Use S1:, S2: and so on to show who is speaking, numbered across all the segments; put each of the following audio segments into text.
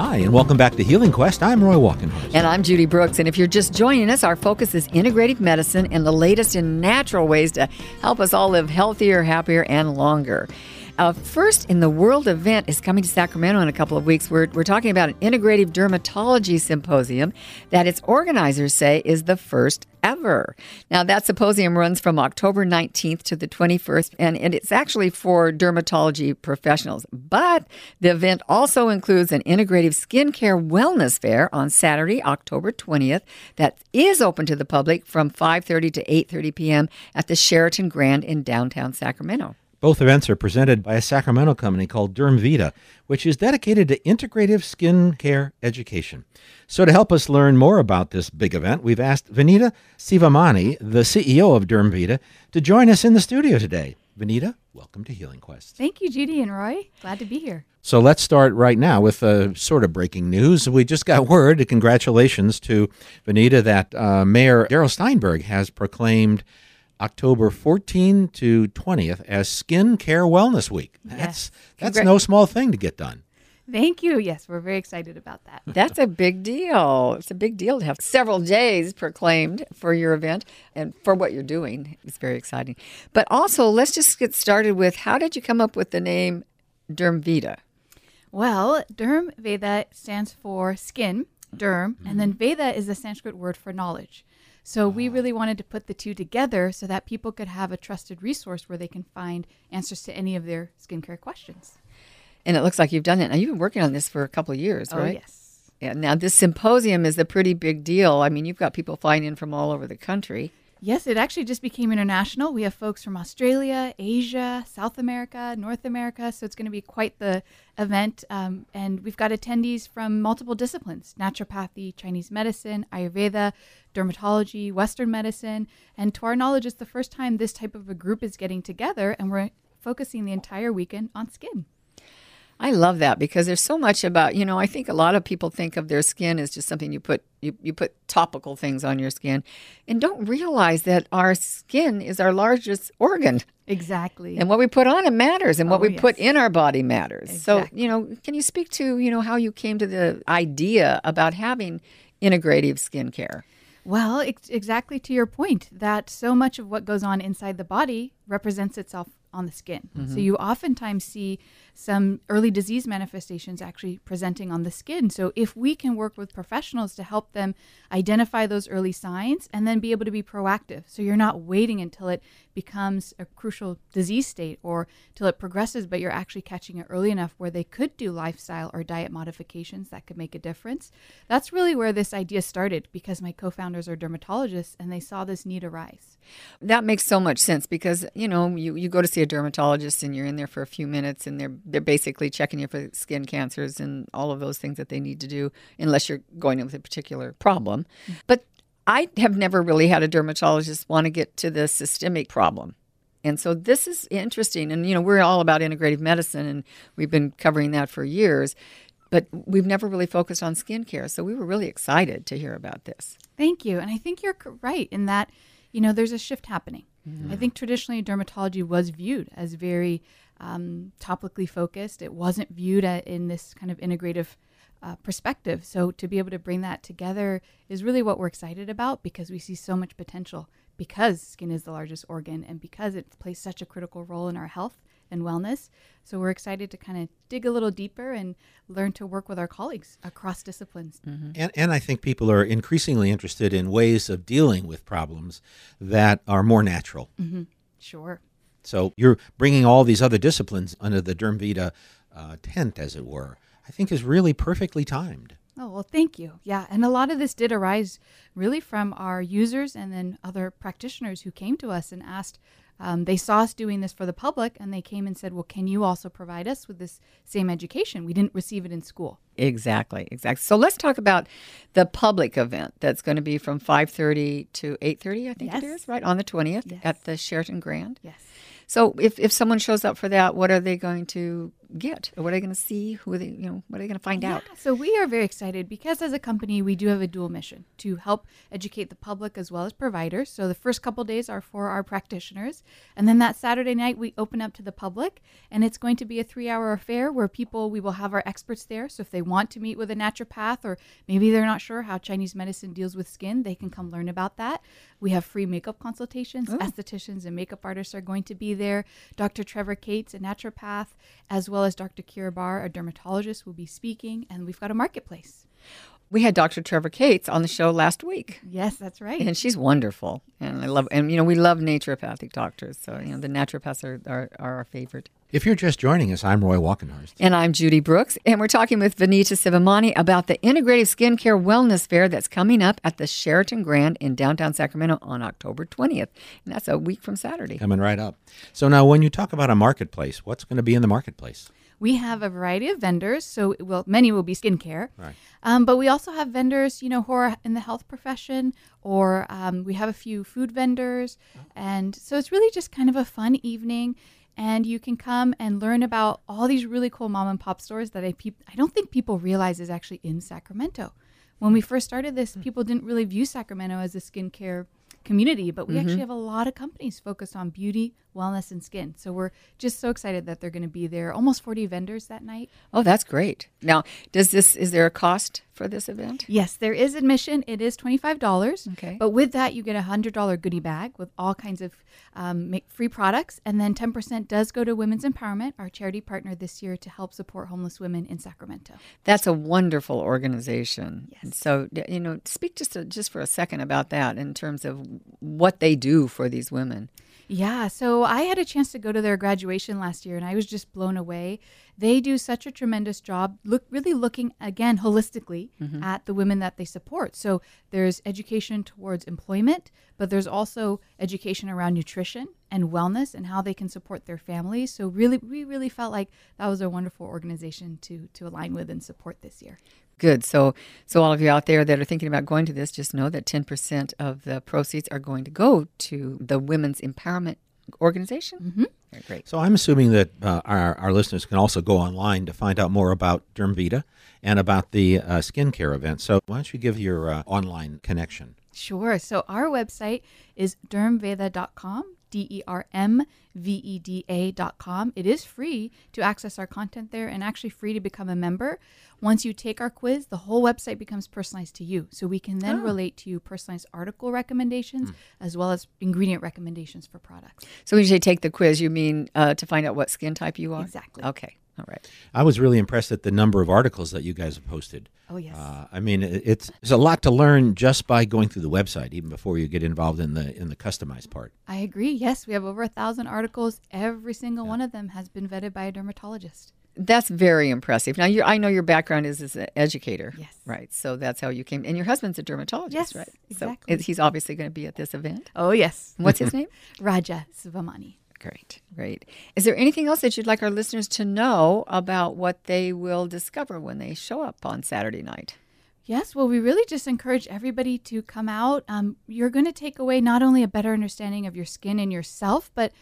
S1: Hi, and welcome back to Healing Quest. I'm Roy Walkenhorst.
S2: And I'm Judy Brooks. And if you're just joining us, our focus is integrative medicine and the latest in natural ways to help us all live healthier, happier, and longer. Uh, first in the world event is coming to Sacramento in a couple of weeks. We're, we're talking about an integrative dermatology symposium that its organizers say is the first ever. Now, that symposium runs from October 19th to the 21st, and it's actually for dermatology professionals. But the event also includes an integrative skincare wellness fair on Saturday, October 20th, that is open to the public from 5:30 to 8:30 p.m. at the Sheraton Grand in downtown Sacramento.
S1: Both events are presented by a Sacramento company called Dermveda, which is dedicated to integrative skin care education. So, to help us learn more about this big event, we've asked Vanita Sivamani, the CEO of Dermveda, to join us in the studio today. Vanita, welcome to Healing Quest.
S3: Thank you, Judy and Roy. Glad to be here.
S1: So let's start right now with uh, sort of breaking news. We just got word, congratulations to Vanita, that uh, Mayor Darrell Steinberg has proclaimed October 14 to 20th as Skin Care Wellness Week. That's
S3: Yes.
S1: that's
S3: Congra-
S1: no small thing to get done.
S3: Thank you. Yes, we're very excited about that.
S2: That's a big deal. It's a big deal to have several days proclaimed for your event and for what you're doing. It's very exciting. But also, let's just get started with how did you come up with the name Dermveda?
S3: Well, Derm Veda stands for skin, derm, and then Veda is the Sanskrit word for knowledge. So we uh-huh. really wanted to put the two together so that people could have a trusted resource where they can find answers to any of their skincare questions.
S2: And it looks like you've done it. Now, you've been working on this for a couple of years, oh, right?
S3: Oh, yes.
S2: Yeah. Now, this symposium is a pretty big deal. I mean, you've got people flying in from all over the country.
S3: Yes, it actually just became international. We have folks from Australia, Asia, South America, North America. So it's going to be quite the event. Um, and we've got attendees from multiple disciplines naturopathy, Chinese medicine, Ayurveda, dermatology, Western medicine. And to our knowledge, it's the first time this type of a group is getting together. And we're focusing the entire weekend on skin.
S2: I love that because there's so much about, you know, I think a lot of people think of their skin as just something you put you, you put topical things on your skin and don't realize that our skin is our largest organ
S3: Exactly.
S2: and what we put on it matters and what
S3: Oh,
S2: we put in our body matters. So, you know, can you speak to, you know, how you came to the idea about having integrative skincare?
S3: Well, ex- exactly to your point, that so much of what goes on inside the body represents itself on the skin. Mm-hmm. So you oftentimes see some early disease manifestations actually presenting on the skin. So if we can work with professionals to help them identify those early signs and then be able to be proactive, so you're not waiting until it becomes a crucial disease state or till it progresses, but you're actually catching it early enough where they could do lifestyle or diet modifications that could make a difference. That's really where this idea started because my co-founders are dermatologists and they saw this need arise.
S2: That makes so much sense because you know you, you go to see a dermatologist and you're in there for a few minutes and they're they're basically checking you for skin cancers and all of those things that they need to do unless you're going in with a particular problem. But I have never really had a dermatologist want to get to the systemic problem. And so this is interesting. And, you know, we're all about integrative medicine and we've been covering that for years, but we've never really focused on skincare. So we were really excited to hear about this.
S3: Thank you. And I think you're right in that, you know, there's a shift happening. I think traditionally dermatology was viewed as very um, topically focused. It wasn't viewed at, in this kind of integrative uh, perspective. So to be able to bring that together is really what we're excited about because we see so much potential because skin is the largest organ and because it plays such a critical role in our health and wellness. So we're excited to kind of dig a little deeper and learn to work with our colleagues across disciplines.
S1: And, and I think people are increasingly interested in ways of dealing with problems that are more natural.
S3: Sure.
S1: So you're bringing all these other disciplines under the Dermveda uh, tent, as it were. I think is really perfectly timed.
S3: Oh, well, thank you. Yeah. And a lot of this did arise really from our users and then other practitioners who came to us and asked. Um, they saw us doing this for the public and they came and said, Well, can you also provide us with this same education? We didn't receive it in school.
S2: Exactly, exactly. So let's talk about the public event that's going to be from 5:30 to 8:30, I think it
S3: Yes.
S2: is, right? On the 20th
S3: Yes.
S2: at the Sheraton Grand.
S3: Yes.
S2: So if if someone shows up for that, what are they going to get? Or what are they going to see? Who are they, you know, what are they going to find out?
S3: So we are very excited because as a company, we do have a dual mission to help educate the public as well as providers. So the first couple days are for our practitioners. And then that Saturday night, we open up to the public. And it's going to be a three hour affair where people, we will have our experts there. So if they want to meet with a naturopath or maybe they're not sure how Chinese medicine deals with skin, they can come learn about that. We have free makeup consultations. Oh. Estheticians and makeup artists are going to be there. Dr. Trevor Cates, a naturopath, as well as Dr. Keira Barr, a dermatologist, will be speaking. And we've got a marketplace.
S2: We had Dr. Trevor Cates on the show last week.
S3: Yes, that's right.
S2: And she's wonderful. And I love, and you know, we love naturopathic doctors. So, you know, the naturopaths are, are, are our favorite.
S1: If you're just joining us, I'm Roy Walkenhorst.
S2: And I'm Judy Brooks, and we're talking with Vanita Sivamani about the Integrative Skincare Wellness Fair that's coming up at the Sheraton Grand in downtown Sacramento on October 20th. And that's a week from Saturday.
S1: Coming right up. So now, when you talk about a marketplace, what's going to be in the marketplace?
S3: We have a variety of vendors, so it will many will be skincare.
S1: Right.
S3: Um, but we also have vendors, you know, who are in the health profession, or um, we have a few food vendors, and so it's really just kind of a fun evening. And you can come and learn about all these really cool mom and pop stores that I peop- I don't think people realize is actually in Sacramento. When we first started this, hmm. people didn't really view Sacramento as a skincare community, but we actually mm-hmm. have a lot of companies focused on beauty, wellness, and skin. So we're just so excited that they're going to be there. Almost 40 vendors that night.
S2: Oh, that's great. Now, does this, is there a cost for this event?
S3: Yes, there is admission. It is $25.
S2: Okay.
S3: But with that, you get a $100 goodie bag with all kinds of um, free products. And then 10% does go to Women's Empowerment, our charity partner this year to help support homeless women in Sacramento.
S2: That's a wonderful organization.
S3: Yes.
S2: And so, you know, speak just a, just for a second about that in terms of what they do for these women.
S3: Yeah, so I had a chance to go to their graduation last year and I was just blown away. They do such a tremendous job look really looking again holistically mm-hmm. at the women that they support. So there's education towards employment, but there's also education around nutrition and wellness and how they can support their families. So really we really felt like that was a wonderful organization to to align with and support this year.
S2: Good. So, so all of you out there that are thinking about going to this, just know that 10% of the proceeds are going to go to the Women's Empowerment Organization. Mm-hmm. Very great.
S1: So I'm assuming that uh, our, our listeners can also go online to find out more about Dermveda and about the uh, skincare event. So why don't you give your uh, online connection?
S3: Sure. So our website is dermveda.com, D E R M V E D com. It is free to access our content there and actually free to become a member. Once you take our quiz, the whole website becomes personalized to you. So we can then relate to you personalized article recommendations as well as ingredient recommendations for products.
S2: So when you say take the quiz, you mean uh, to find out what skin type you are?
S3: Exactly.
S2: Okay. All right.
S1: I was really impressed at the number of articles that you guys have posted.
S3: Oh, yes.
S1: Uh, I mean, it- it's there's a lot to learn just by going through the website, even before you get involved in the in the customized part.
S3: I agree. Yes, we have over a thousand articles. Every single one of them has been vetted by a dermatologist.
S2: That's very impressive. Now, you, I know your background is as an educator.
S3: Yes.
S2: Right. So that's how you came. And your husband's a dermatologist,
S3: Yes,
S2: right?
S3: exactly.
S2: So he's obviously going to be at this event.
S3: Oh, yes.
S2: What's his name?
S3: Raja Sivamani.
S2: Great, great. Is there anything else that you'd like our listeners to know about what they will discover when they show up on Saturday night?
S3: Yes, well, we really just encourage everybody to come out. Um, you're going to take away not only a better understanding of your skin and yourself, but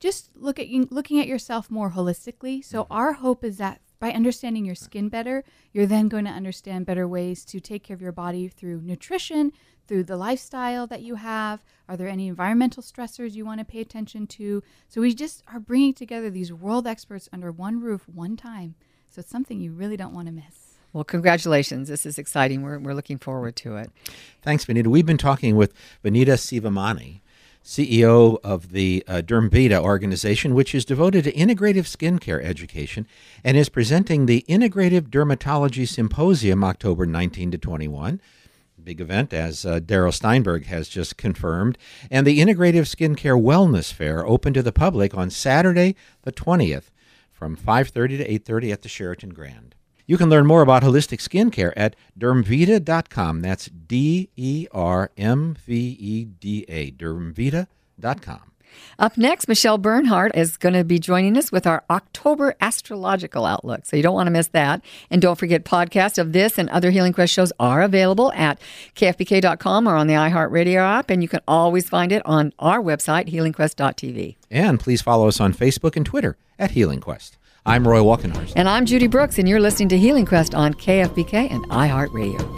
S3: just look at looking at yourself more holistically. So our hope is that by understanding your skin better, you're then going to understand better ways to take care of your body through nutrition, through the lifestyle that you have. Are there any environmental stressors you want to pay attention to? So we just are bringing together these world experts under one roof, one time. So it's something you really don't want to miss.
S2: Well, congratulations. This is exciting. We're, we're looking forward to it.
S1: Thanks, Vanita. We've been talking with Vanita Sivamani, CEO of the uh, Dermveda organization, which is devoted to integrative skincare education and is presenting the Integrative Dermatology Symposium October 19 to 21. Big event, as uh, Darrell Steinberg has just confirmed, and the Integrative Skincare Wellness Fair open to the public on Saturday, the 20th, from 5:30 to 8:30 at the Sheraton Grand. You can learn more about holistic skincare at dermveda.com. That's D E R M V E D A, dermveda.com.
S2: Up next, Michelle Bernhardt is going to be joining us with our October astrological outlook. So you don't want to miss that. And don't forget, podcasts of this and other Healing Quest shows are available at kfbk.com or on the iHeartRadio app. And you can always find it on our website, healingquest.tv.
S1: And please follow us on Facebook and Twitter at Healing Quest. I'm Roy Walkenhorst.
S2: And I'm Judy Brooks, and you're listening to Healing Quest on KFBK and iHeartRadio.